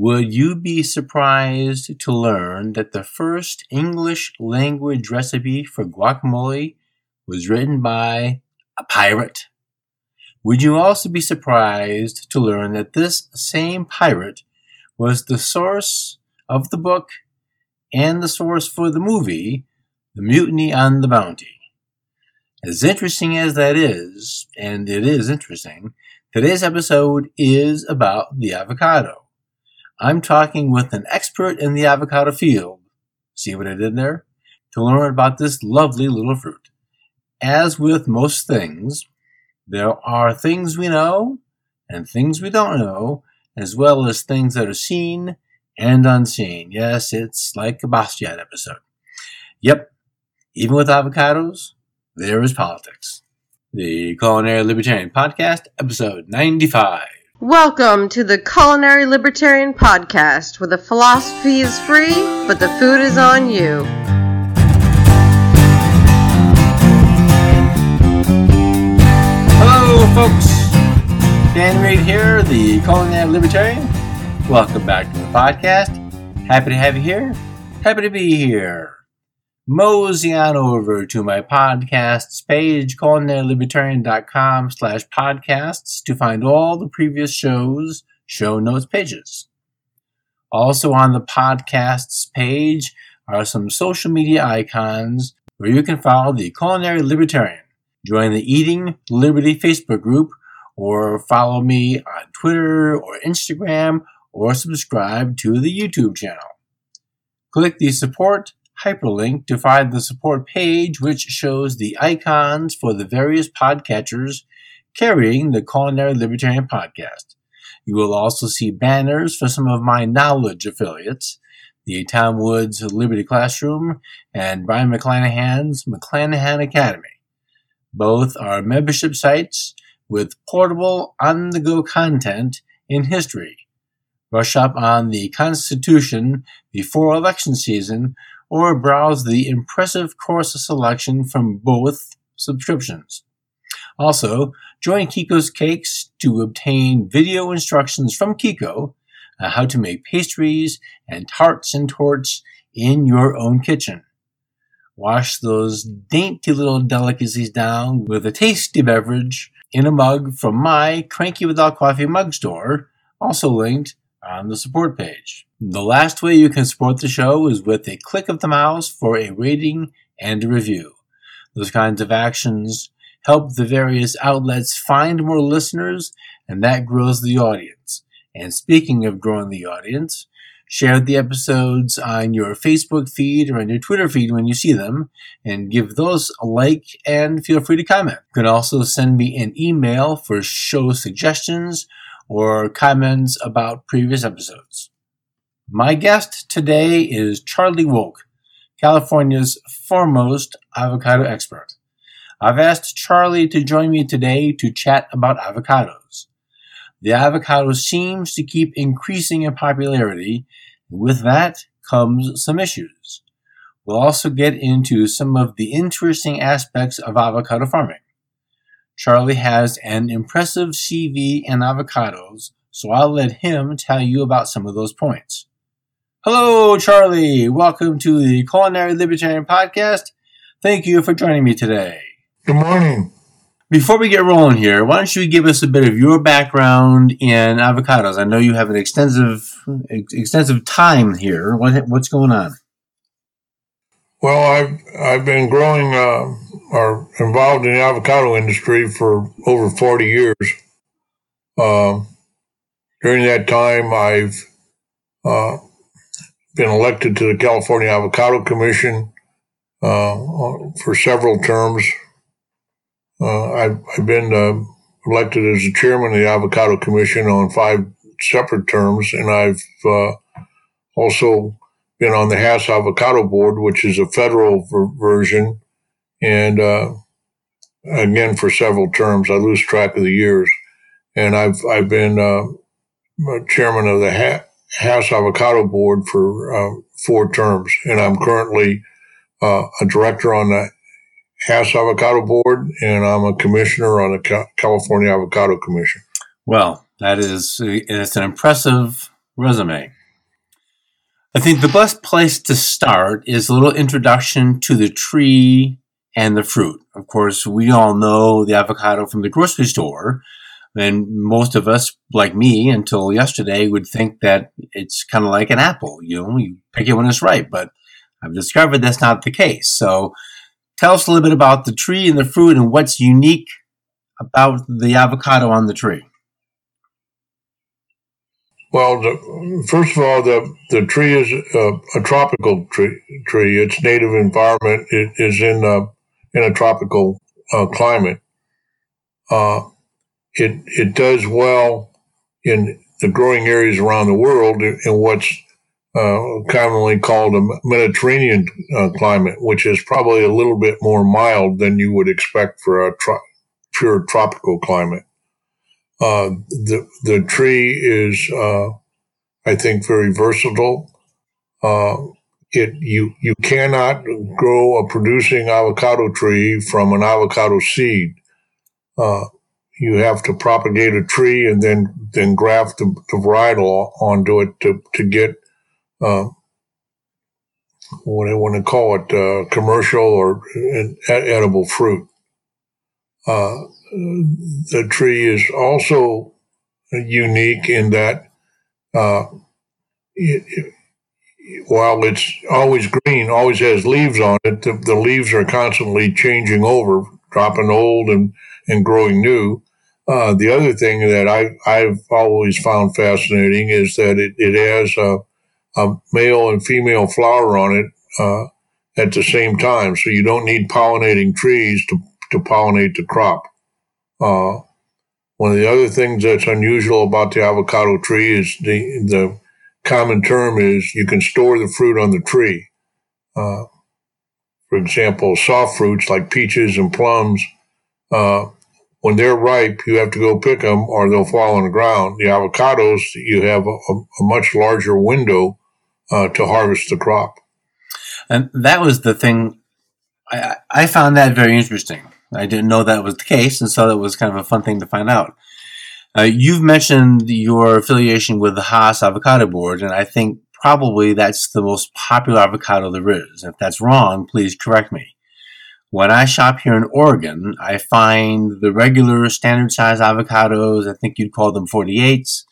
Would you be surprised to learn that the first English language recipe for guacamole was written by a pirate? Would you also be surprised to learn that this same pirate was the source of the book and the source for the movie, The Mutiny on the Bounty? As interesting as that is, and it is interesting, today's episode is about the avocado. I'm talking with an expert in the avocado field. See what I did there? To learn about this lovely little fruit. As with most things, there are things we know and things we don't know, as well as things that are seen and unseen. Yes, it's like a Bastiat episode. Yep, even with avocados, there is politics. The Culinary Libertarian Podcast, episode 95. Welcome to the Culinary Libertarian Podcast, where the philosophy is free, but the food is on you. Hello, folks. Dan Reed here, the Culinary Libertarian. Welcome back to the podcast. Happy to have you here. Happy to be here. Mosey on over to my podcasts page, culinarylibertarian.com slash podcasts to find all the previous shows, show notes pages. Also on the podcasts page are some social media icons where you can follow the Culinary Libertarian, join the Eating Liberty Facebook group, or follow me on Twitter or Instagram, or subscribe to the YouTube channel. Click the support hyperlink to find the support page, which shows the icons for the various podcatchers carrying the Culinary Libertarian podcast. You will also see banners for some of my knowledge affiliates, the Tom Woods Liberty Classroom and Brion McClanahan's McClanahan Academy. Both are membership sites with portable on the go content in history. Brush up on the Constitution before election season or browse the impressive course selection from both subscriptions. Also, join Kiko's Cakes to obtain video instructions from Kiko on how to make pastries and tarts and torts in your own kitchen. Wash those dainty little delicacies down with a tasty beverage in a mug from my Cranky Without Coffee mug store, also linked on the support page. The last way you can support the show is with a click of the mouse for a rating and a review. Those kinds of actions help the various outlets find more listeners, and that grows the audience. And speaking of growing the audience, share the episodes on your Facebook feed or on your Twitter feed when you see them, and give those a like and feel free to comment. You can also send me an email for show suggestions or comments about previous episodes. My guest today is Charlie Wolk, California's foremost avocado expert. I've asked Charlie to join me today to chat about avocados. The avocado seems to keep increasing in popularity, and with that comes some issues. We'll also get into some of the interesting aspects of avocado farming. Charlie has an impressive CV in avocados, so I'll let him tell you about some of those points. Hello, Charlie. Welcome to the Culinary Libertarian Podcast. Thank you for joining me today. Good morning. Before we get rolling here, why don't you give us a bit of your background in avocados? I know you have an extensive extensive time here. What, what's going on? Well, I've I've been growing uh, or involved in the avocado industry for over forty years. Uh, during that time, I've uh, been elected to the California Avocado Commission uh, for several terms. Uh, I've, I've, been uh, elected as the chairman of the Avocado Commission on five separate terms, and I've uh, also been on the Hass Avocado Board, which is a federal ver- version, and uh, again for several terms. I lose track of the years, and I've I've been uh, chairman of the Hass Avocado Board for uh, four terms, and I'm currently uh, a director on the Hass Avocado Board, and I'm a commissioner on the California Avocado Commission. Well, that is it's an impressive resume. I think the best place to start is a little introduction to the tree and the fruit. Of course, we all know the avocado from the grocery store, and most of us, like me, until yesterday, would think that it's kind of like an apple. You know, you pick it when it's ripe, but I've discovered that's not the case. So, tell us a little bit about the tree and the fruit and what's unique about the avocado on the tree. Well, the, first of all, the, the tree is a, a tropical tree, tree. Its native environment is in a, in a tropical uh, climate. Uh, it it does well in the growing areas around the world in what's uh, commonly called a Mediterranean uh, climate, which is probably a little bit more mild than you would expect for a tro- pure tropical climate. Uh, the the tree is, uh, I think, very versatile. It you you cannot grow a producing avocado tree from an avocado seed. Uh, you have to propagate a tree and then then graft the, the varietal onto it to to get uh, what I want to call it uh, commercial or edible fruit. Uh, the tree is also unique in that uh, it, while it's always green, always has leaves on it, the, the, leaves are constantly changing over, dropping old and, and growing new. Uh, the other thing that I, I've always found fascinating is that it, it has a, a male and female flower on it uh, at the same time. So you don't need pollinating trees to, to pollinate the crop. Uh, one of the other things that's unusual about the avocado tree is the, the common term is you can store the fruit on the tree. Uh, for example, soft fruits like peaches and plums, uh, when they're ripe, you have to go pick them or they'll fall on the ground. The avocados, you have a, a much larger window uh, to harvest the crop. And that was the thing. I, I found that very interesting. I didn't know that was the case, and so that was kind of a fun thing to find out. Uh, you've mentioned your affiliation with the Hass Avocado Board, and I think probably that's the most popular avocado there is. If that's wrong, please correct me. When I shop here in Oregon, I find the regular standard size avocados, I think you'd call them 48s.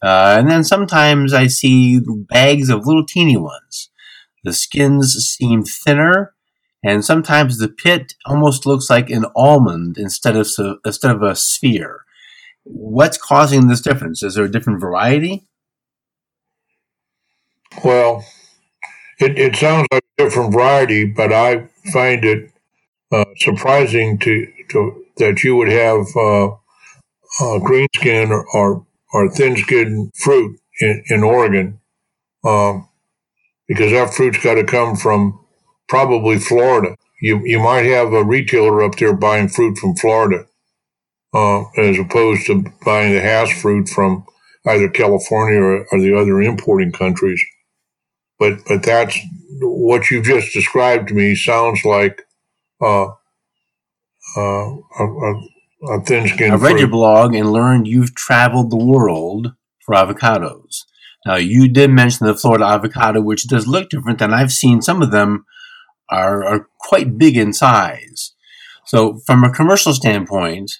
Uh, and then sometimes I see bags of little teeny ones. The skins seem thinner, and sometimes the pit almost looks like an almond instead of instead of a sphere. What's causing this difference? Is there a different variety? Well, it, it sounds like a different variety, but I find it uh, surprising to, to that you would have uh, uh, green skin or, or, or thin skin fruit in, in Oregon, um, because that fruit's got to come from probably Florida. You you might have a retailer up there buying fruit from Florida, uh, as opposed to buying the Hass fruit from either California or, or the other importing countries. But but that's what you've just described to me sounds like uh, uh, a, a thin skin. I read fruit. your blog and learned you've traveled the world for avocados. Now, you did mention the Florida avocado, which does look different, and I've seen some of them are, are quite big in size. So, from a commercial standpoint,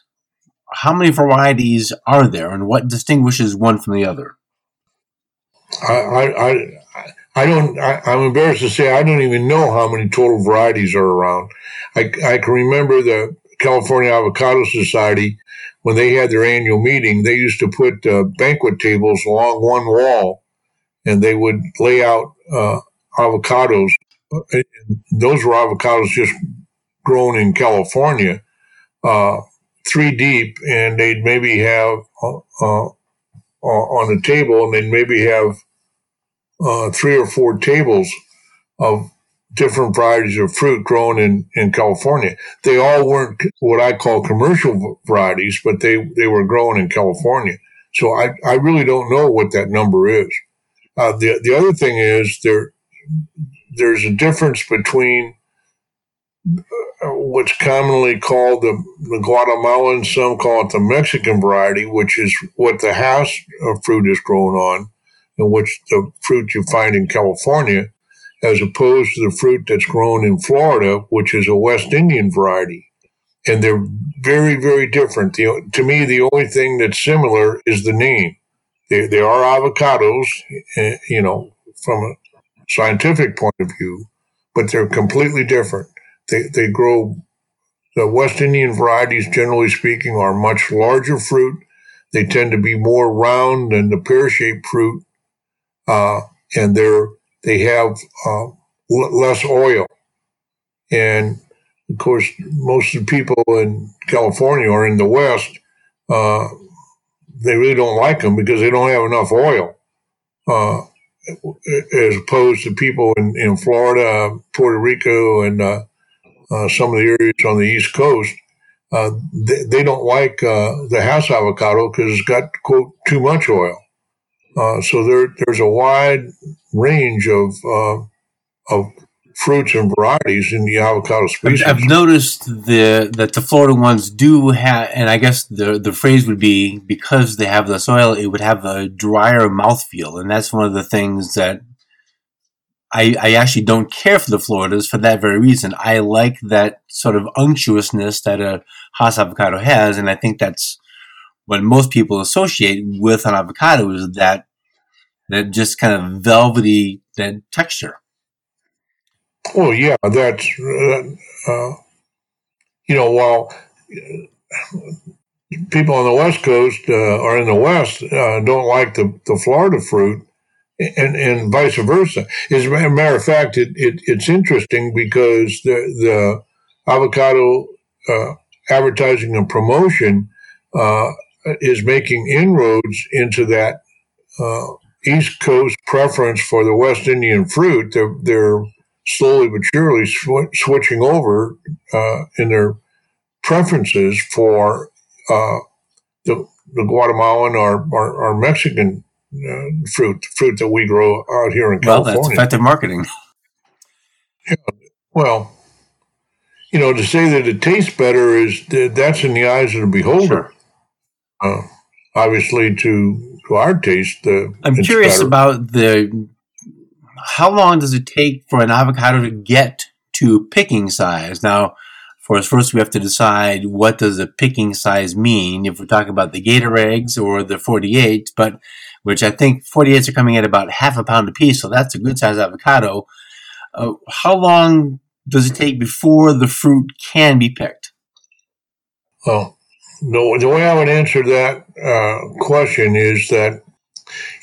how many varieties are there, and what distinguishes one from the other? I, I, I, I don't. I, am embarrassed to say I don't even know how many total varieties are around. I, I can remember the California Avocado Society when they had their annual meeting. They used to put uh, banquet tables along one wall, and they would lay out uh, avocados. Those were avocados just grown in California, uh, three deep, and they'd maybe have uh, uh, on a table, and they'd maybe have uh, three or four tables of different varieties of fruit grown in, in California. They all weren't what I call commercial varieties, but they, they were grown in California. So I, I really don't know what that number is. Uh, the, the other thing is there, there's a difference between what's commonly called the, the Guatemalan, some call it the Mexican variety, which is what the Hass fruit is grown on and which the fruit you find in California, as opposed to the fruit that's grown in Florida, which is a West Indian variety. And they're very, very different. The, to me, the only thing that's similar is the name. They, they are avocados, eh, you know, from a scientific point of view, but they're completely different. They, they grow, the West Indian varieties, generally speaking, are much larger fruit. They tend to be more round than the pear shaped fruit. Uh, and they're, they have uh, less oil. And of course, most of the people in California or in the West, uh, they really don't like them because they don't have enough oil. Uh, as opposed to people in, in Florida, Puerto Rico, and uh, some of the areas on the East Coast, uh, they, they, don't like uh, the Hass avocado because it's got, quote, too much oil. Uh, so there, there's a wide range of, uh, of fruits and varieties in the avocado species. I've noticed the that the Florida ones do have, and I guess the the phrase would be because they have the soil, it would have a drier mouthfeel, and that's one of the things that I, I actually don't care for the Floridas for that very reason. I like that sort of unctuousness that a Hass avocado has, and I think that's what most people associate with an avocado is that that just kind of velvety that texture. Oh yeah, that's uh, uh, you know while people on the West Coast uh, or in the West uh, don't like the, the Florida fruit, and, and vice versa. As a matter of fact, it, it it's interesting because the the avocado uh, advertising and promotion uh, is making inroads into that. East Coast preference for the West Indian fruit, they're, they're slowly but surely sw- switching over uh, in their preferences for uh, the, the Guatemalan or, or, or Mexican uh, fruit, fruit that we grow out here in California. Well, that's effective marketing. Yeah. Well, you know, to say that it tastes better is that's in the eyes of the beholder. Sure. Uh, obviously, to to our taste, uh, I'm curious better. about the how long does it take for an avocado to get to picking size? Now, for us, first we have to decide what does a picking size mean. If we're talking about the gator eggs or the 48, but which I think 48s are coming at about half a pound a piece, so that's a good size avocado. Uh, how long does it take before the fruit can be picked? Well, the, the way I would answer that uh, question is that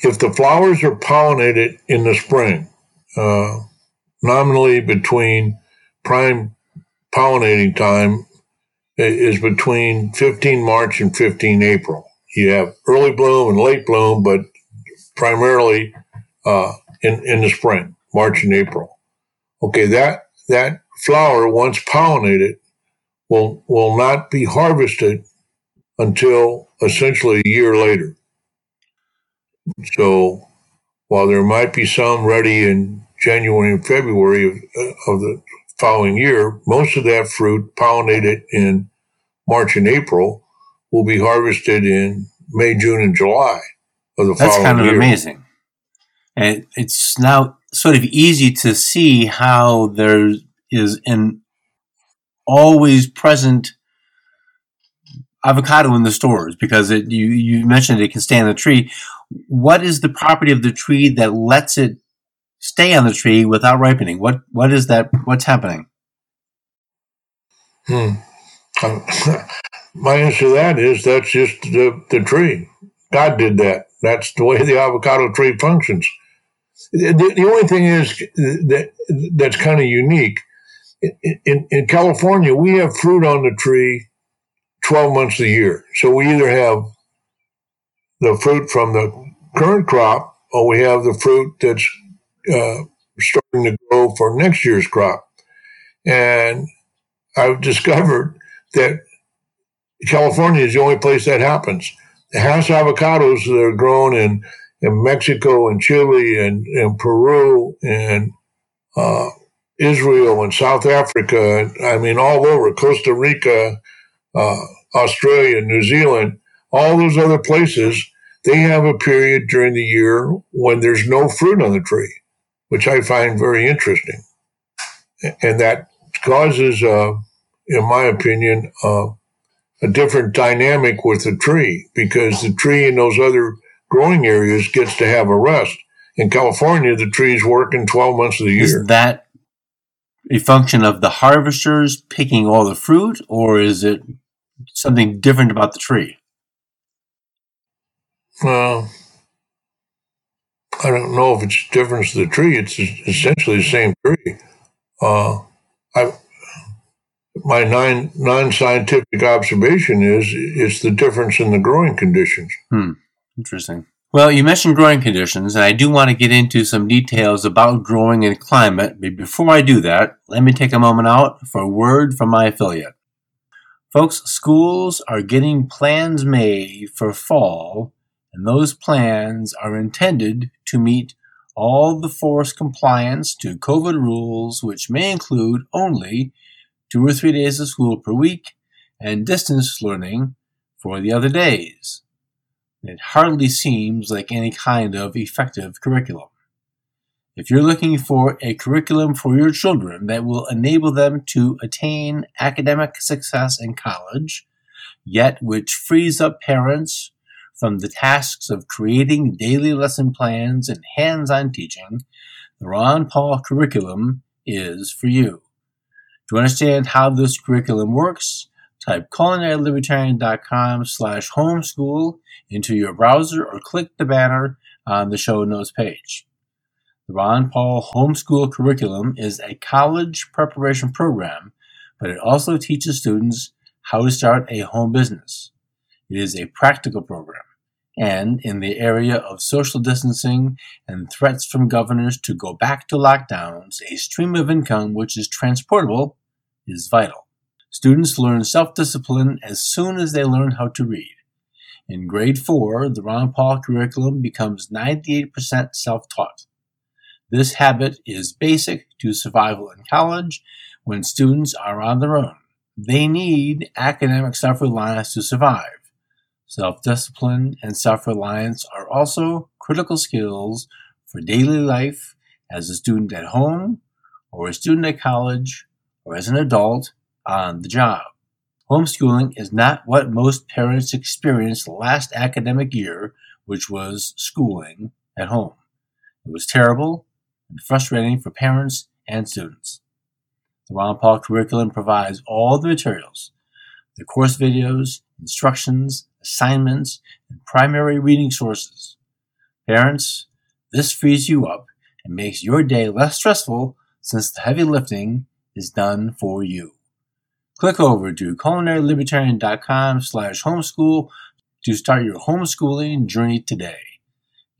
if the flowers are pollinated in the spring, uh, nominally between prime pollinating time is between 15 March and 15 April. You have early bloom and late bloom, but primarily uh, in in the spring, March and April. Okay, that that flower once pollinated will will not be harvested until essentially a year later. So while there might be some ready in January and February of, uh, of the following year, most of that fruit pollinated in March and April will be harvested in May, June, and July of the That's kind of year. amazing. And it's now sort of easy to see how there is an always present avocado in the stores because it, you, you mentioned it can stay on the tree. What is the property of the tree that lets it stay on the tree without ripening? What what is that? What's happening? Hmm. Um, my answer to that is that's just the, the tree. God did that. That's the way the avocado tree functions. The, the only thing is that that's kind of unique. In, in, California, we have fruit on the tree 12 months a year. So we either have the fruit from the current crop or we have the fruit that's uh, starting to grow for next year's crop. And I've discovered that California is the only place that happens. The Hass avocados that are grown in, in Mexico and Chile and, and Peru and uh, Israel and South Africa, I mean, all over, Costa Rica, uh, Australia, New Zealand, all those other places, they have a period during the year when there's no fruit on the tree, which I find very interesting. And that causes, uh, in my opinion, uh, a different dynamic with the tree because the tree in those other growing areas gets to have a rest. In California, the trees work in 12 months of the year. Is that a function of the harvesters picking all the fruit, or is it something different about the tree? Well, I don't know if it's difference of the tree. It's essentially the same tree. Uh, I, my non non scientific observation is it's the difference in the growing conditions. Hmm. Interesting. Well, you mentioned growing conditions, and I do want to get into some details about growing and climate. But before I do that, let me take a moment out for a word from my affiliate. Folks, schools are getting plans made for fall, and those plans are intended to meet all the forced compliance to COVID rules, which may include only two or three days of school per week and distance learning for the other days. It hardly seems like any kind of effective curriculum. If you're looking for a curriculum for your children that will enable them to attain academic success in college, yet which frees up parents from the tasks of creating daily lesson plans and hands-on teaching, the Ron Paul curriculum is for you. To understand how this curriculum works, type culinarylibertarian.com slash homeschool into your browser or click the banner on the show notes page. The Ron Paul Homeschool Curriculum is a college preparation program, but it also teaches students how to start a home business. It is a practical program, and in the area of social distancing and threats from governors to go back to lockdowns, a stream of income which is transportable is vital. Students learn self-discipline as soon as they learn how to read. In grade 4, the Ron Paul curriculum becomes 98% self-taught. This habit is basic to survival in college when students are on their own. They need academic self-reliance to survive. Self-discipline and self-reliance are also critical skills for daily life as a student at home or a student at college or as an adult on the job. Homeschooling is not what most parents experienced last academic year, which was schooling at home. It was terrible and frustrating for parents and students. The Ron Paul curriculum provides all the materials, the course videos, instructions, assignments, and primary reading sources. Parents, this frees you up and makes your day less stressful since the heavy lifting is done for you. Click over to culinarylibertarian.com slash homeschool to start your homeschooling journey today.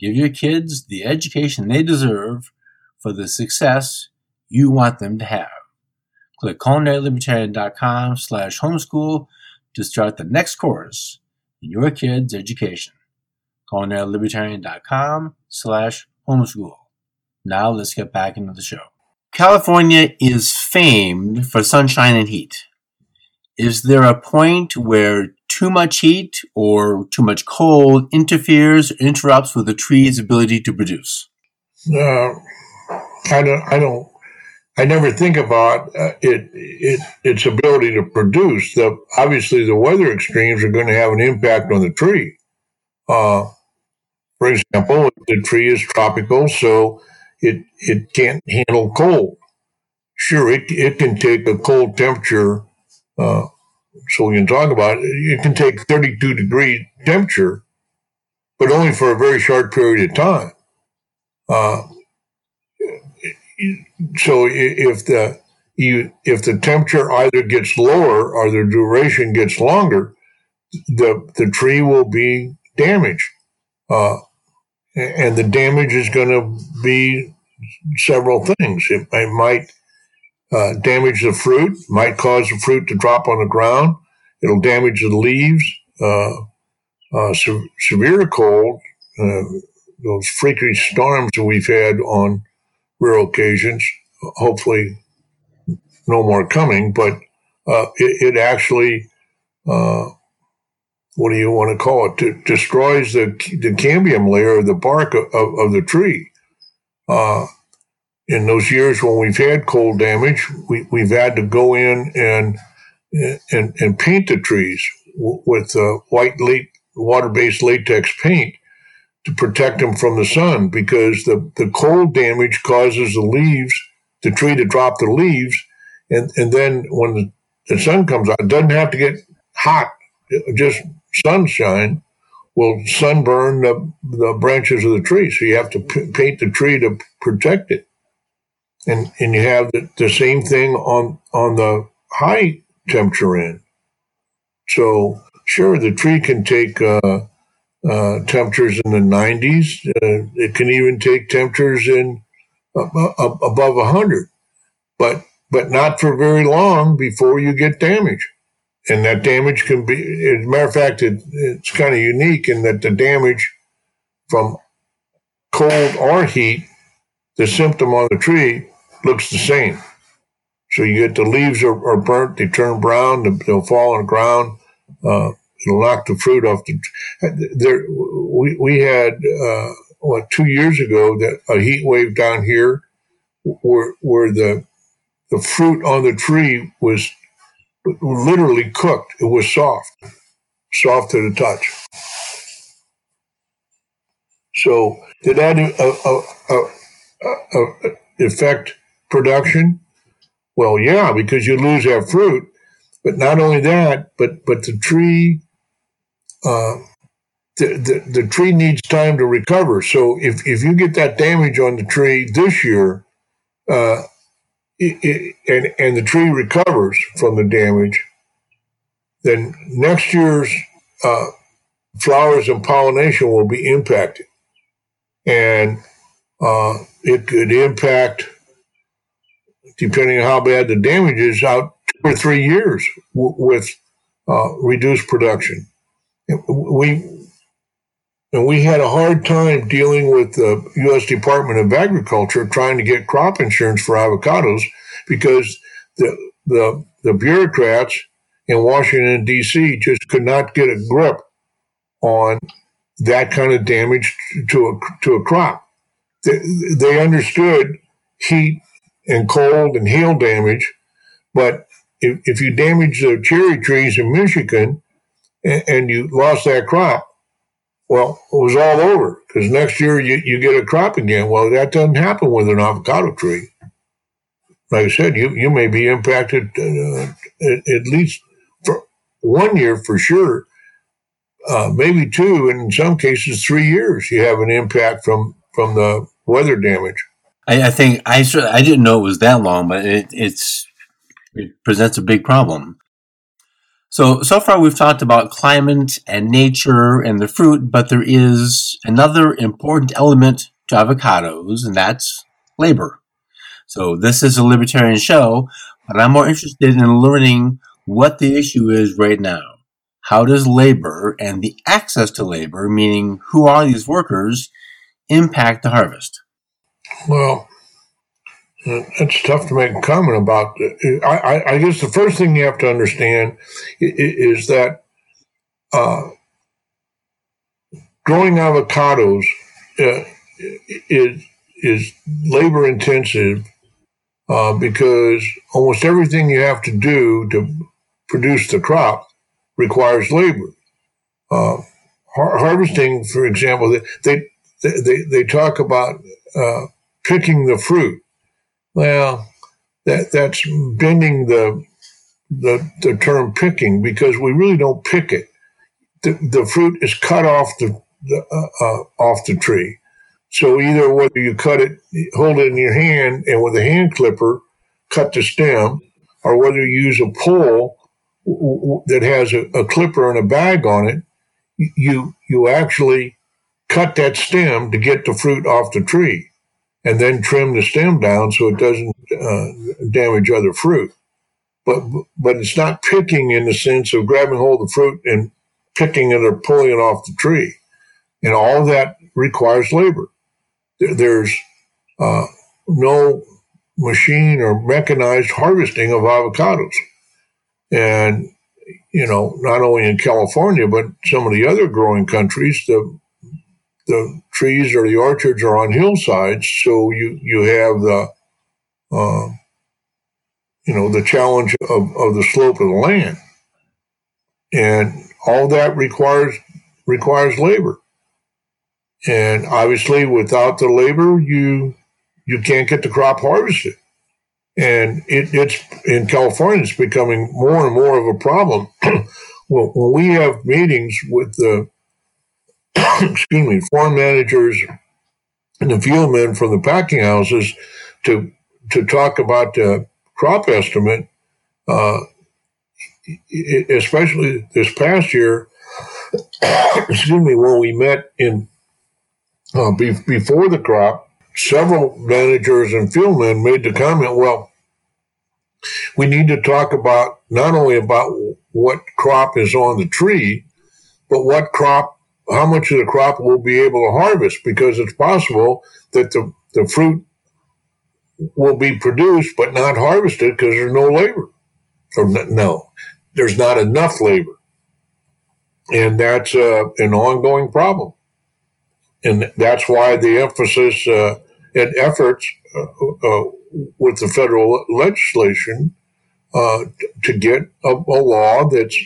Give your kids the education they deserve for the success you want them to have. Click culinarylibertarian.com slash homeschool to start the next course in your kid's education. culinarylibertarian.com slash homeschool. Now let's get back into the show. California is famed for sunshine and heat. Is there a point where too much heat or too much cold interferes, interrupts with the tree's ability to produce? Uh, I don't. I don't. I never think about uh, it, it. Its ability to produce. The obviously the weather extremes are going to have an impact on the tree. Uh, for example, the tree is tropical, so it it can't handle cold. Sure, it it can take a cold temperature. Uh, so we can talk about it. It can take 32 degree temperature, but only for a very short period of time. So if the you if the temperature either gets lower or the duration gets longer, the the tree will be damaged, uh, and the damage is going to be several things. It, it might uh, damage the fruit, might cause the fruit to drop on the ground. It'll damage the leaves. Uh, uh se- severe cold, uh, those freaky storms that we've had on rare occasions. Hopefully, no more coming. But uh, it, it, actually what do you want to call it? It destroys the the cambium layer of the bark of, of, of the tree. Uh, in those years when we've had cold damage, we, we've had to go in and and, and paint the trees with uh, white late, water-based latex paint to protect them from the sun because the, the cold damage causes the leaves, the tree to drop the leaves. And, and then when the, the sun comes out, it doesn't have to get hot, just sunshine will sunburn the, the branches of the tree. So you have to p- paint the tree to protect it. And, and you have the, the same thing on, on the high temperature end. So sure, the tree can take, uh, uh, temperatures in the 90s. Uh, it can even take temperatures in uh, above 100, but but not for very long before you get damage. And that damage can be, as a matter of fact, it, it's kind of unique in that the damage from cold or heat, the symptom on the tree looks the same. So you get the leaves are, are burnt, they turn brown, they'll fall on the ground. Uh, knock the fruit off the. There, we we had uh, what two years ago that a heat wave down here, where where the the fruit on the tree was literally cooked. It was soft, soft to the touch. So did that uh, uh, uh, affect production? Well, yeah, because you lose that fruit. But not only that, but but the tree uh, the, the, the tree needs time to recover. So if, if you get that damage on the tree this year, uh, it, it, and, and the tree recovers from the damage, then next year's uh, flowers and pollination will be impacted. And uh, it could impact, depending on how bad the damage is, out two or three years w- with uh, reduced production we and we had a hard time dealing with the U.S. Department of Agriculture trying to get crop insurance for avocados because the the, the bureaucrats in Washington D.C. just could not get a grip on that kind of damage to a to a crop. They, they understood heat and cold and hail damage, but if, if you damage the cherry trees in Michigan, and, and you lost that crop, well, it was all over because next year you, you get a crop again. Well, that doesn't happen with an avocado tree. Like I said, you, you may be impacted uh, at, at, least for one year for sure, uh, maybe two, and in some cases three years. You have an impact from from the weather damage. I, I think I I didn't know it was that long, but it, it's it presents a big problem. So, so far we've talked about climate and nature and the fruit, but there is another important element to avocados, and that's labor. So this is a libertarian show, but I'm more interested in learning what the issue is right now. How does labor and the access to labor, meaning who are these workers, impact the harvest? Well, it's tough to make a comment about. I, I, guess the first thing you have to understand is that uh, growing avocados uh, is is labor intensive uh, because almost everything you have to do to produce the crop requires labor. Uh, har- harvesting, for example, they they they, they talk about uh, picking the fruit well, that that's bending the the, the term picking because we really don't pick it. The, the fruit is cut off the, the uh, uh, off the tree. So either whether you cut it, hold it in your hand, and with a hand clipper cut the stem, or whether you use a pole that has a, a clipper and a bag on it, you you actually cut that stem to get the fruit off the tree and then trim the stem down so it doesn't uh, damage other fruit. But but it's not picking in the sense of grabbing hold of the fruit and picking it or pulling it off the tree, and all that requires labor. There's uh, no machine or mechanized harvesting of avocados, and you know, not only in California but some of the other growing countries, the the trees or the orchards are on hillsides, so you you have the uh, you know the challenge of, of the slope of the land, and all that requires requires labor, and obviously without the labor, you you can't get the crop harvested, and it, it's in California, it's becoming more and more of a problem. well, when we have meetings with the excuse me, farm managers and the field men from the packing houses to to talk about the crop estimate, uh, especially this past year. excuse me, when we met in uh, be, before the crop, several managers and field men made the comment, well, we need to talk about not only about what crop is on the tree, but what crop how much of the crop we'll be able to harvest because it's possible that the, the fruit will be produced but not harvested because there's no labor. Or no, there's not enough labor. And that's uh, an ongoing problem. And that's why the emphasis uh, and efforts uh, uh with the federal legislation uh, to get a, a law that's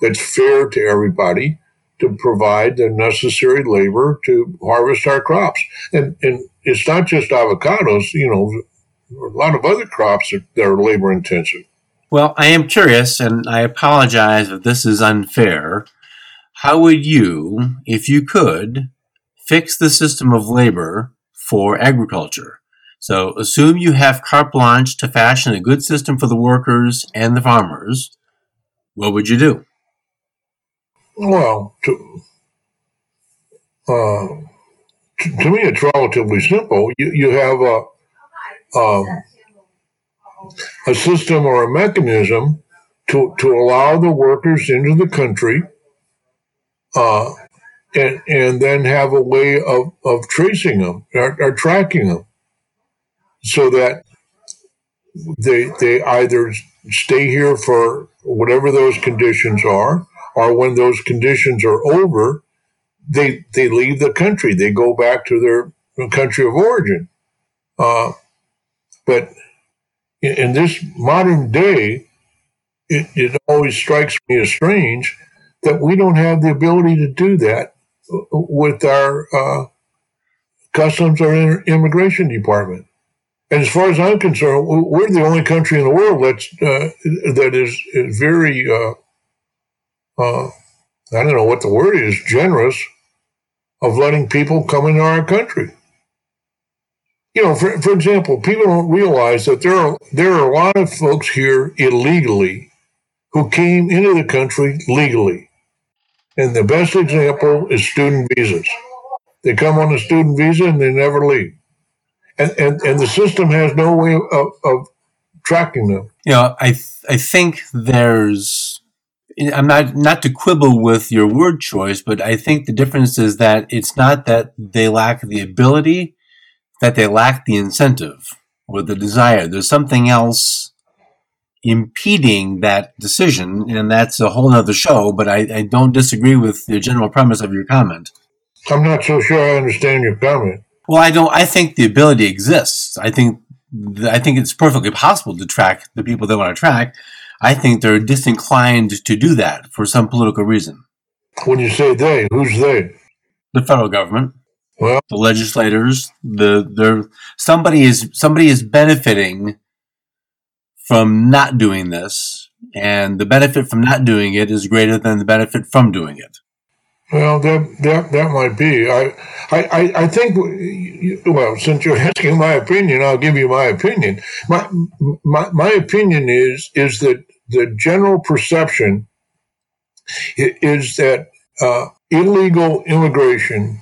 that's fair to everybody to provide the necessary labor to harvest our crops. And, and it's not just avocados, you know, a lot of other crops that, are labor intensive. Well, I am curious, and I apologize if this is unfair. How would you, if you could, fix the system of labor for agriculture? So assume you have carte blanche to fashion a good system for the workers and the farmers. What would you do? Well, to, uh, to, to, me, it's relatively simple. You, you have a, a system or a mechanism to, to allow the workers into the country uh, and, and then have a way of, of tracing them or, or tracking them so that they, they either stay here for whatever those conditions are or when those conditions are over, they they leave the country. They go back to their country of origin. Uh, but in, in, this modern day, it, it always strikes me as strange that we don't have the ability to do that with our uh, customs or immigration department. And as far as I'm concerned, we're the only country in the world that's uh, that is, is very uh, I don't know what the word is, generous of letting people come into our country. You know, for, for example, people don't realize that there are there are a lot of folks here illegally who came into the country legally. And the best example is student visas. They come on a student visa and they never leave. And, and, and the system has no way of, of tracking them. You know, I, th- I think there's I'm not not to quibble with your word choice, but I think the difference is that it's not that they lack the ability, that they lack the incentive or the desire. There's something else impeding that decision, and that's a whole other show. But I, I don't disagree with the general premise of your comment. I'm not so sure I understand your comment. Well, I don't. I think the ability exists. I think I think it's perfectly possible to track the people they want to track. I think they're disinclined to do that for some political reason. When you say they, who's they? The federal government. Well, the legislators. The there somebody is somebody is benefiting from not doing this, and the benefit from not doing it is greater than the benefit from doing it. Well, that that that might be. I I I think. Well, since you're asking my opinion, I'll give you my opinion. My my my opinion is is that the general perception is that uh, illegal immigration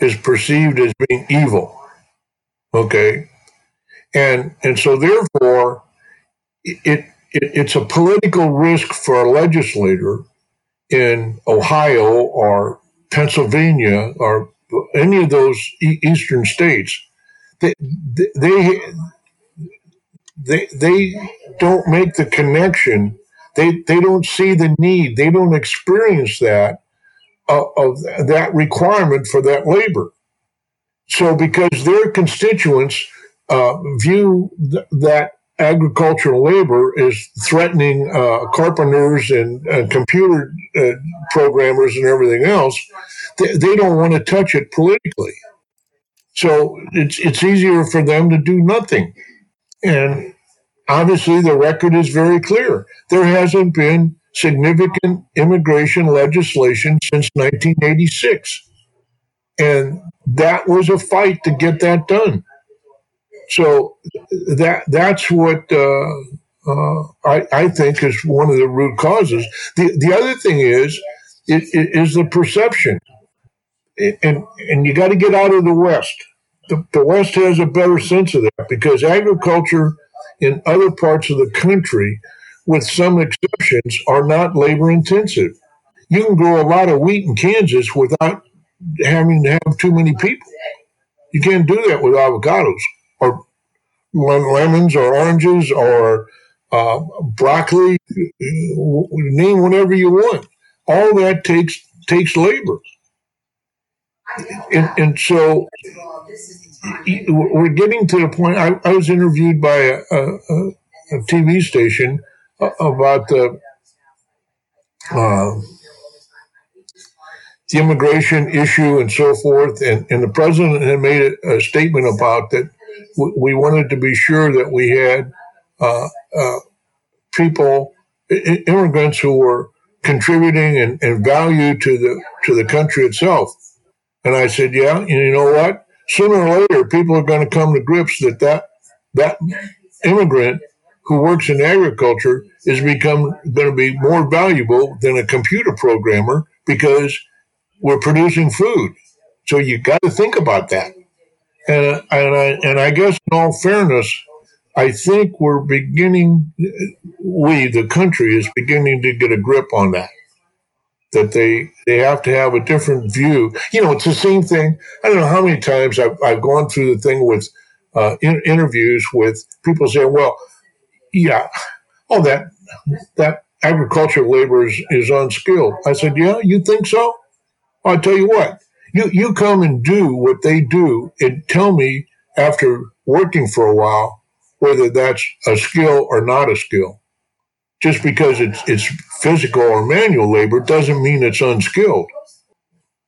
is perceived as being evil. Okay, and and so therefore, it, it it's a political risk for a legislator in Ohio or Pennsylvania or any of those eastern states, they, they they they don't make the connection They they don't see the need. They don't experience that uh, of that requirement for that labor. So because their constituents uh, view th- that agricultural labor is threatening uh, carpenters and computer uh, programmers and everything else, they, they don't want to touch it politically. So it's it's easier for them to do nothing. And obviously the record is very clear. There hasn't been significant immigration legislation since 1986. And that was a fight to get that done. So that that's what uh, uh, I, I, think is one of the root causes. The the other thing is it, it is the perception, and and you got to get out of the West. The, the West has a better sense of that because agriculture in other parts of the country, with some exceptions, are not labor intensive. You can grow a lot of wheat in Kansas without having to have too many people. You can't do that with avocados or lemons or oranges or uh, broccoli. Name whatever you want. All that takes takes labor, and, and so we're getting to the point. I, I was interviewed by a, a, a TV station about the. Uh, the immigration issue and so forth. And, and the president had made a, a statement about that we wanted to be sure that we had uh, uh, people, immigrants who were contributing and, and value to the to the country itself. And I said, yeah, and you know what? Sooner or later, people are going to come to grips that that that immigrant who works in agriculture is become going to be more valuable than a computer programmer because we're producing food. So you got to think about that. And, and, I, and I guess in all fairness, I think we're beginning, we, the country, is beginning to get a grip on that. That they, they have to have a different view. You know, it's the same thing. I don't know how many times I've, I've gone through the thing with uh, in, interviews with people saying, well, yeah, oh, that, that agricultural labor is, is unskilled. I said, yeah, you think so? I'll tell you what, you, you come and do what they do and tell me after working for a while whether that's a skill or not a skill. Just because it's, it's physical or manual labor doesn't mean it's unskilled.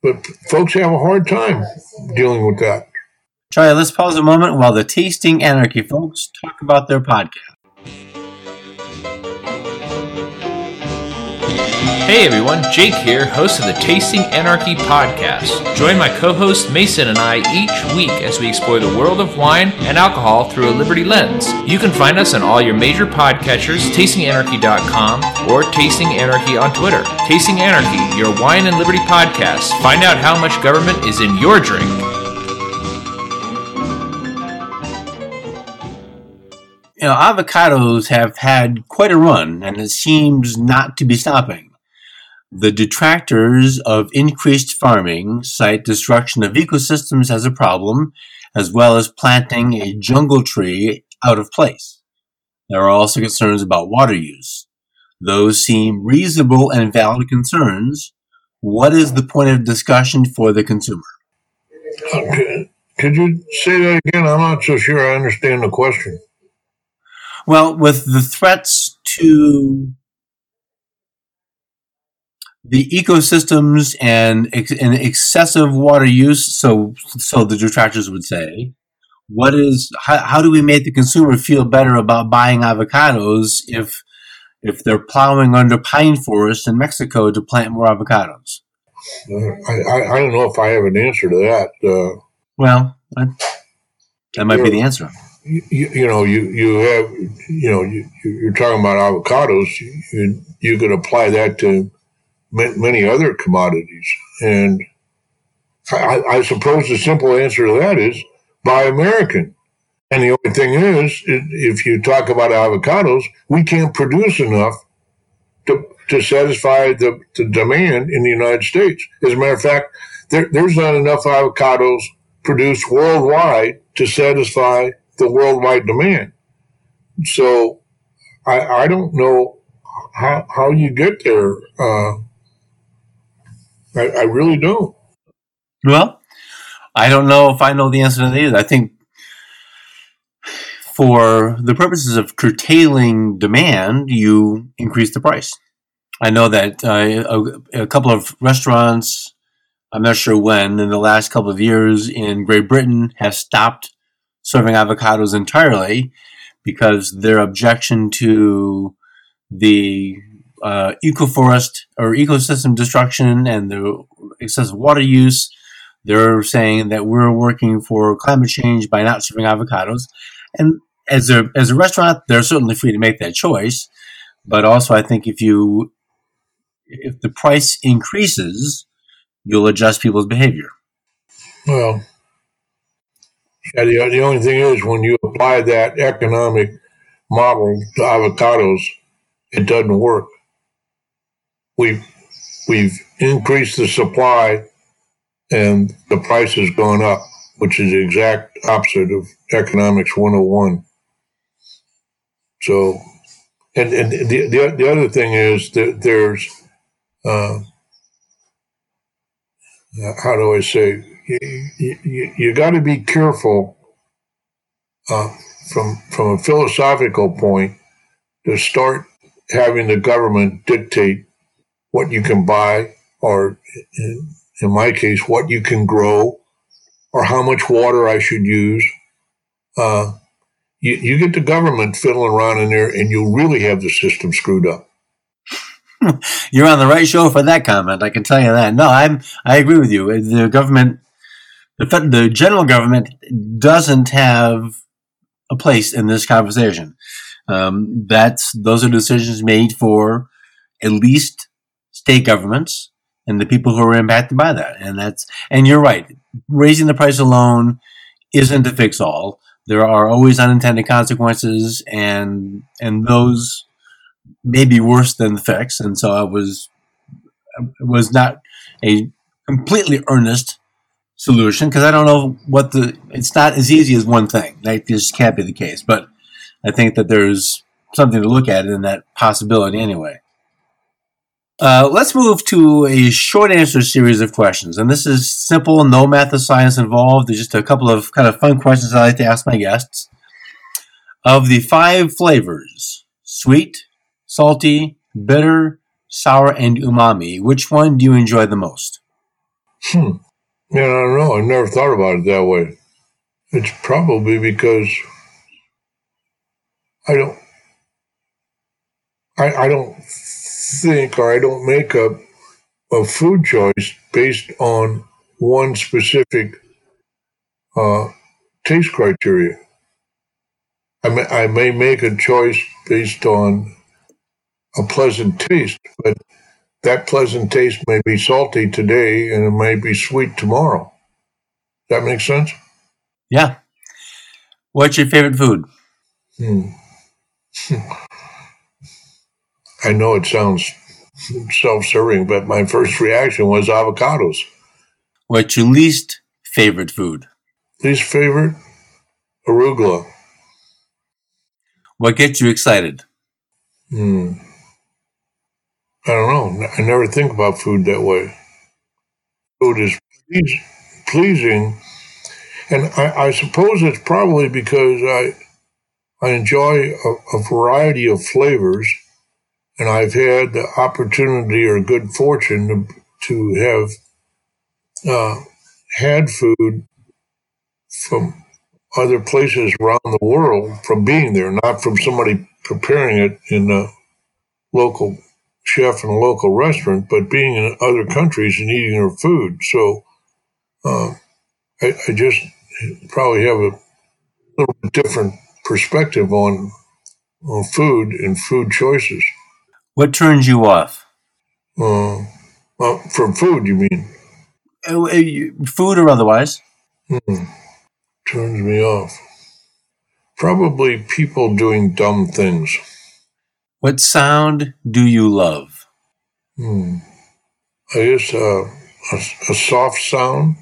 But folks have a hard time dealing with that. Charlie, let's pause a moment while the Tasting Anarchy folks talk about their podcast. Hey everyone, Jake here, host of the Tasting Anarchy podcast. Join my co host Mason and I each week as we explore the world of wine and alcohol through a Liberty lens. You can find us on all your major podcatchers, tastinganarchy.com, or Tasting Anarchy on Twitter. Tasting Anarchy, your wine and liberty podcast. Find out how much government is in your drink. Know, avocados have had quite a run, and it seems not to be stopping. The detractors of increased farming cite destruction of ecosystems as a problem, as well as planting a jungle tree out of place. There are also concerns about water use. Those seem reasonable and valid concerns. What is the point of discussion for the consumer? Uh, okay. Could you say that again? I'm not so sure I understand the question. Well, with the threats to the ecosystems and, and excessive water use. So, so the detractors would say, what is how, how do we make the consumer feel better about buying avocados if if they're plowing under pine forests in Mexico to plant more avocados? Uh, I, I don't know if I have an answer to that. Uh, well, that, that might be the answer. You, you, know, you, you have, you know, you, you're talking about avocados. You, you could apply that to many other commodities. And I, I, suppose the simple answer to that is buy American. And the only thing is, if you talk about avocados, we can't produce enough to, to satisfy the, the demand in the United States. As a matter of fact, there, there's not enough avocados produced worldwide to satisfy the worldwide demand. So I, I don't know how how you get there, uh, I, I really don't. Well, I don't know if I know the answer to that either. I think for the purposes of curtailing demand, you increase the price. I know that uh, a, a, couple of restaurants, I'm not sure when, in the last couple of years in Great Britain have stopped serving avocados entirely because their objection to the uh, ecoforest or ecosystem destruction and the excessive water use. They're saying that we're working for climate change by not serving avocados. And as a as a restaurant, they're certainly free to make that choice. But also, I think if you if the price increases, you'll adjust people's behavior. Well, yeah, the, the only thing is when you apply that economic model to avocados, it doesn't work. We've we've increased the supply, and the price has gone up, which is the exact opposite of economics 101. So, and and the the, the other thing is that there's, uh, how do I say, you, you, you got to be careful uh, from from a philosophical point to start having the government dictate what you can buy, or in, in my case, what you can grow, or how much water I should use. Uh, you, you get the government fiddling around in there, and you really have the system screwed up. You're on the right show for that comment. I can tell you that. No, I'm. I agree with you. The government, the, the general government, doesn't have a place in this conversation. Um, that's those are decisions made for at least state governments and the people who are impacted by that. And that's and you're right. Raising the price alone isn't a fix all. There are always unintended consequences, and and those may be worse than the fix. And so I was was not a completely earnest solution because I don't know what the. It's not as easy as one thing. Just can't be the case. But I think that there's something to look at in that possibility anyway. Uh, let's move to a short answer series of questions. And this is simple, no math or science involved. There's just a couple of kind of fun questions I like to ask my guests. Of the five flavors sweet, salty, bitter, sour, and umami which one do you enjoy the most? Hmm. Yeah, I don't know. I've never thought about it that way. It's probably because I don't I, I don't think or I don't make a, a food choice based on one specific uh, taste criteria. I may, I may make a choice based on a pleasant taste, but that pleasant taste may be salty today and it may be sweet tomorrow. That makes sense? Yeah. What's your favorite food? Hmm. I know it sounds self-serving, but my first reaction was avocados. What's your least favorite food? Least favorite? Arugula. What gets you excited? Hmm. I don't know. I never think about food that way. Food is pleasing, and I, I suppose it's probably because I I enjoy a, a variety of flavors and I've had the opportunity or good fortune to, to have uh, had food from other places around the world from being there, not from somebody preparing it in a local chef in a local restaurant, but being in other countries and eating their food. So uh, I, I, just probably have a little bit different perspective on, on food and food choices. What turns you off? Uh, well, from food, you mean? Uh, uh food or otherwise? Hmm. Turns me off. Probably people doing dumb things. What sound do you love? Hmm. I guess uh, a, a soft sound,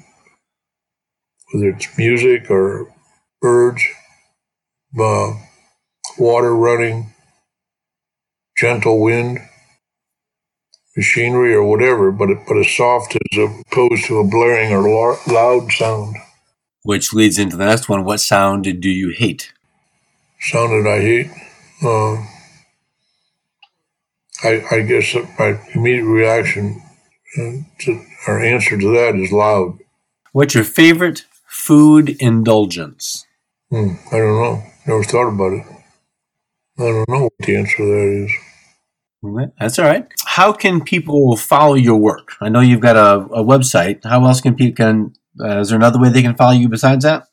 whether it's music or birds, uh, water running, gentle wind, machinery, or whatever, but but as soft as opposed to a blaring or loud sound. Which leads into the next one. What sound do you hate? Sound that I hate. Uh, I, I guess my immediate reaction uh, to, or answer to that is loud. What's your favorite food indulgence? Hmm, I don't know. Never thought about it. I don't know what the answer to that is. That's all right. How can people follow your work? I know you've got a, a website. How else can people can? Uh, is there another way they can follow you besides that?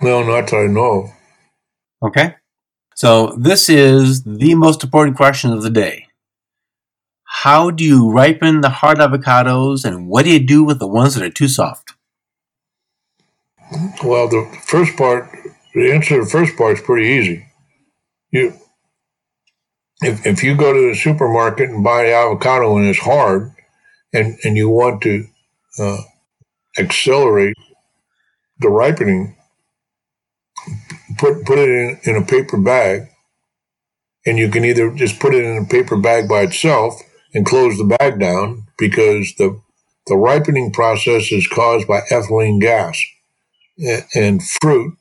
No, not that I know. Okay. So this is the most important question of the day. How do you ripen the hard avocados, and what do you do with the ones that are too soft? Well, the first part, the answer to the first part is pretty easy. You, if if you go to the supermarket and buy the avocado and it's hard, and and you want to uh, accelerate the ripening, put put it in, in a paper bag, and you can either just put it in a paper bag by itself and close the bag down because the the ripening process is caused by ethylene gas, and fruit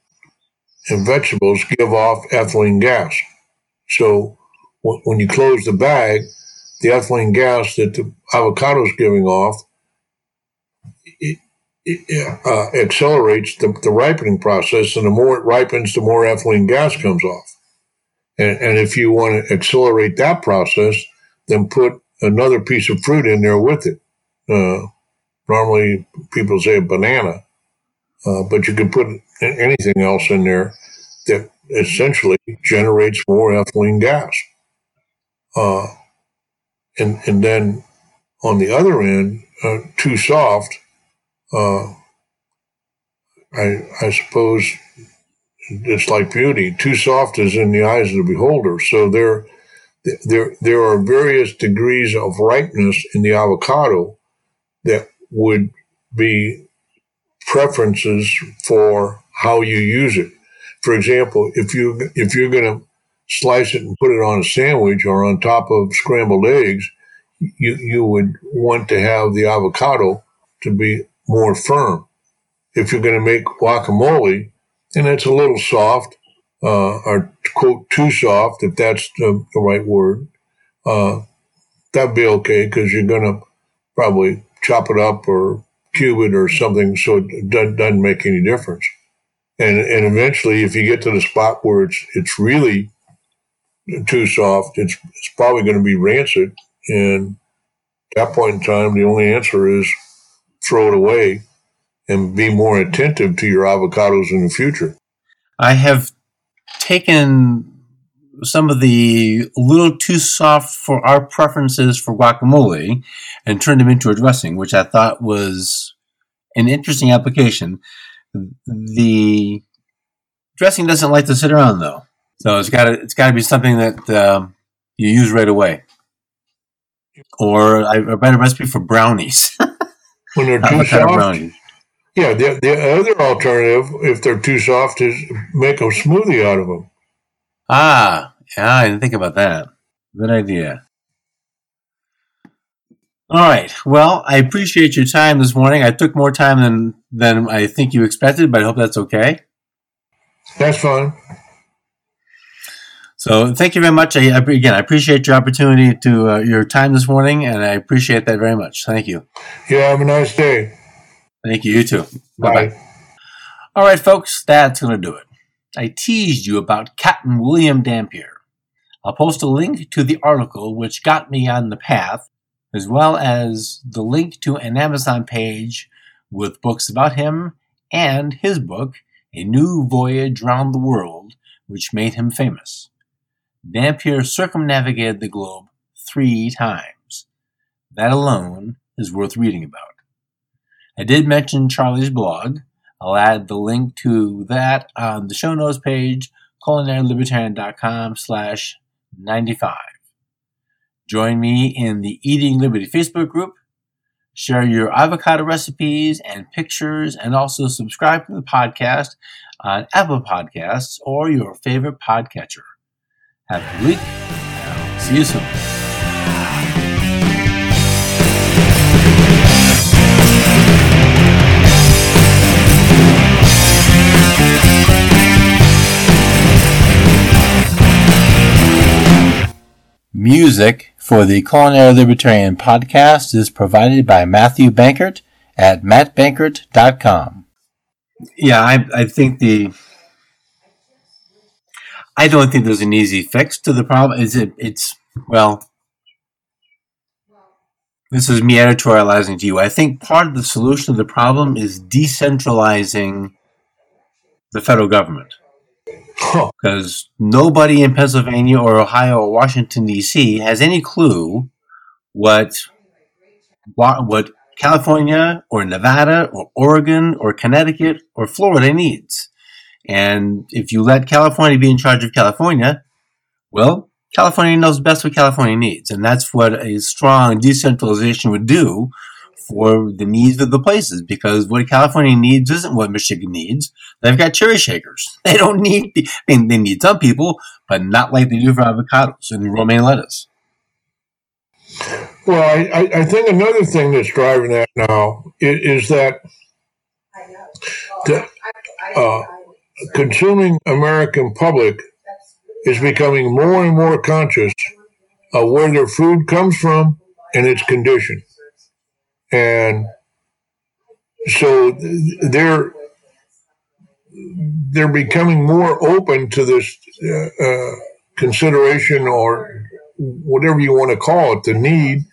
and vegetables give off ethylene gas. So when you close the bag, the ethylene gas that the avocado is giving off it, it, uh, accelerates the, the, ripening process, and the more it ripens, the more ethylene gas comes off. And, and if you want to accelerate that process, then put another piece of fruit in there with it. Uh, normally, people say a banana, uh, but you can put anything else in there that essentially generates more ethylene gas. Uh, and and then on the other end, uh, too soft. Uh, I I suppose it's like beauty. Too soft is in the eyes of the beholder. So there there there are various degrees of ripeness in the avocado that would be preferences for how you use it. For example, if you if you're going to slice it and put it on a sandwich or on top of scrambled eggs, you you would want to have the avocado to be more firm. If you're going to make guacamole, and it's a little soft, uh, or quote too soft, if that's the, the right word, uh, that'd be okay because you're going to probably chop it up or cube it or something, so it doesn't, doesn't make any difference. And and eventually, if you get to the spot where it's it's really too soft, it's it's probably going to be rancid. And at that point in time, the only answer is throw it away and be more attentive to your avocados in the future. I have taken some of the a little too soft for our preferences for guacamole and turned them into a dressing, which I thought was an interesting application. The dressing doesn't like to sit around though, so it's got to it's got to be something that um, you use right away. Or I, I read a recipe for brownies. when they're too soft. Brownies. Yeah, the, the other alternative, if they're too soft, is make a smoothie out of them. Ah, yeah, I didn't think about that. Good idea. All right. Well, I appreciate your time this morning. I took more time than than I think you expected, but I hope that's okay. That's fine. So, thank you very much. I, again, I appreciate your opportunity to uh, your time this morning, and I appreciate that very much. Thank you. Yeah. Have a nice day. Thank you. You too. Bye bye. All right, folks. That's going to do it. I teased you about Captain William Dampier. I'll post a link to the article which got me on the path, as well as the link to an Amazon page with books about him and his book, A New Voyage Round the World, which made him famous. Dampier circumnavigated the globe three times. That alone is worth reading about. I did mention Charlie's blog, I'll add the link to that on the show notes page, culinarylibertarian.com slash 95. Join me in the Eating Liberty Facebook group. Share your avocado recipes and pictures, and also subscribe to the podcast on Apple Podcasts or your favorite podcatcher. Have a good week. See you soon. Music for the Culinary Libertarian podcast is provided by Matthew Bankert at mattbankert.com. Yeah, I, I think the. I don't think there's an easy fix to the problem. Is it? It's well. This is me editorializing to you. I think part of the solution to the problem is decentralizing the federal government because nobody in Pennsylvania or Ohio or Washington D.C. has any clue what what California or Nevada or Oregon or Connecticut or Florida needs. And if you let California be in charge of California, well, California knows best what California needs, and that's what a strong decentralization would do for the needs of the places because what California needs isn't what Michigan needs. They've got cherry shakers. They don't need, I mean, they need some people, but not like they do for avocados and romaine lettuce. Well, I, I think another thing that's driving that now is, is that the uh, consuming American public is becoming more and more conscious of where their food comes from and its condition and so they're they're becoming more open to this uh, uh, consideration or whatever you want to call it, the need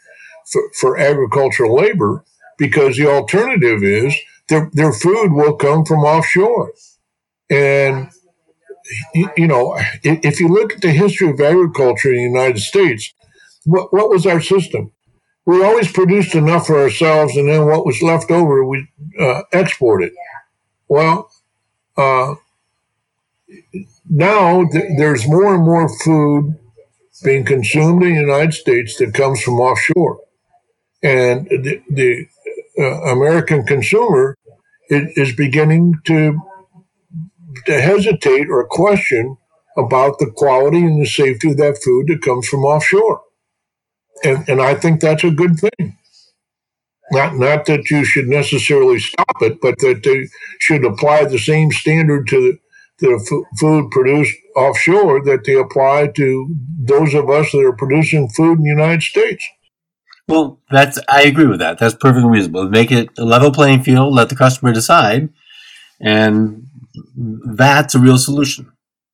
for, for agricultural labor, because the alternative is their, their food will come from offshore. And, you know, if you look at the history of agriculture in the United States, what, what was our system? We always produced enough for ourselves, and then what was left over, we uh, exported. Well, uh, now th- there's more and more food being consumed in the United States that comes from offshore, and the, the uh, American consumer is, is beginning to to hesitate or question about the quality and the safety of that food that comes from offshore and and I think that's a good thing. Not not that you should necessarily stop it, but that they should apply the same standard to the, f- food produced offshore that they apply to those of us that are producing food in the United States. Well, that's I agree with that. That's perfectly reasonable. Make it a level playing field. Let the customer decide, and that's a real solution.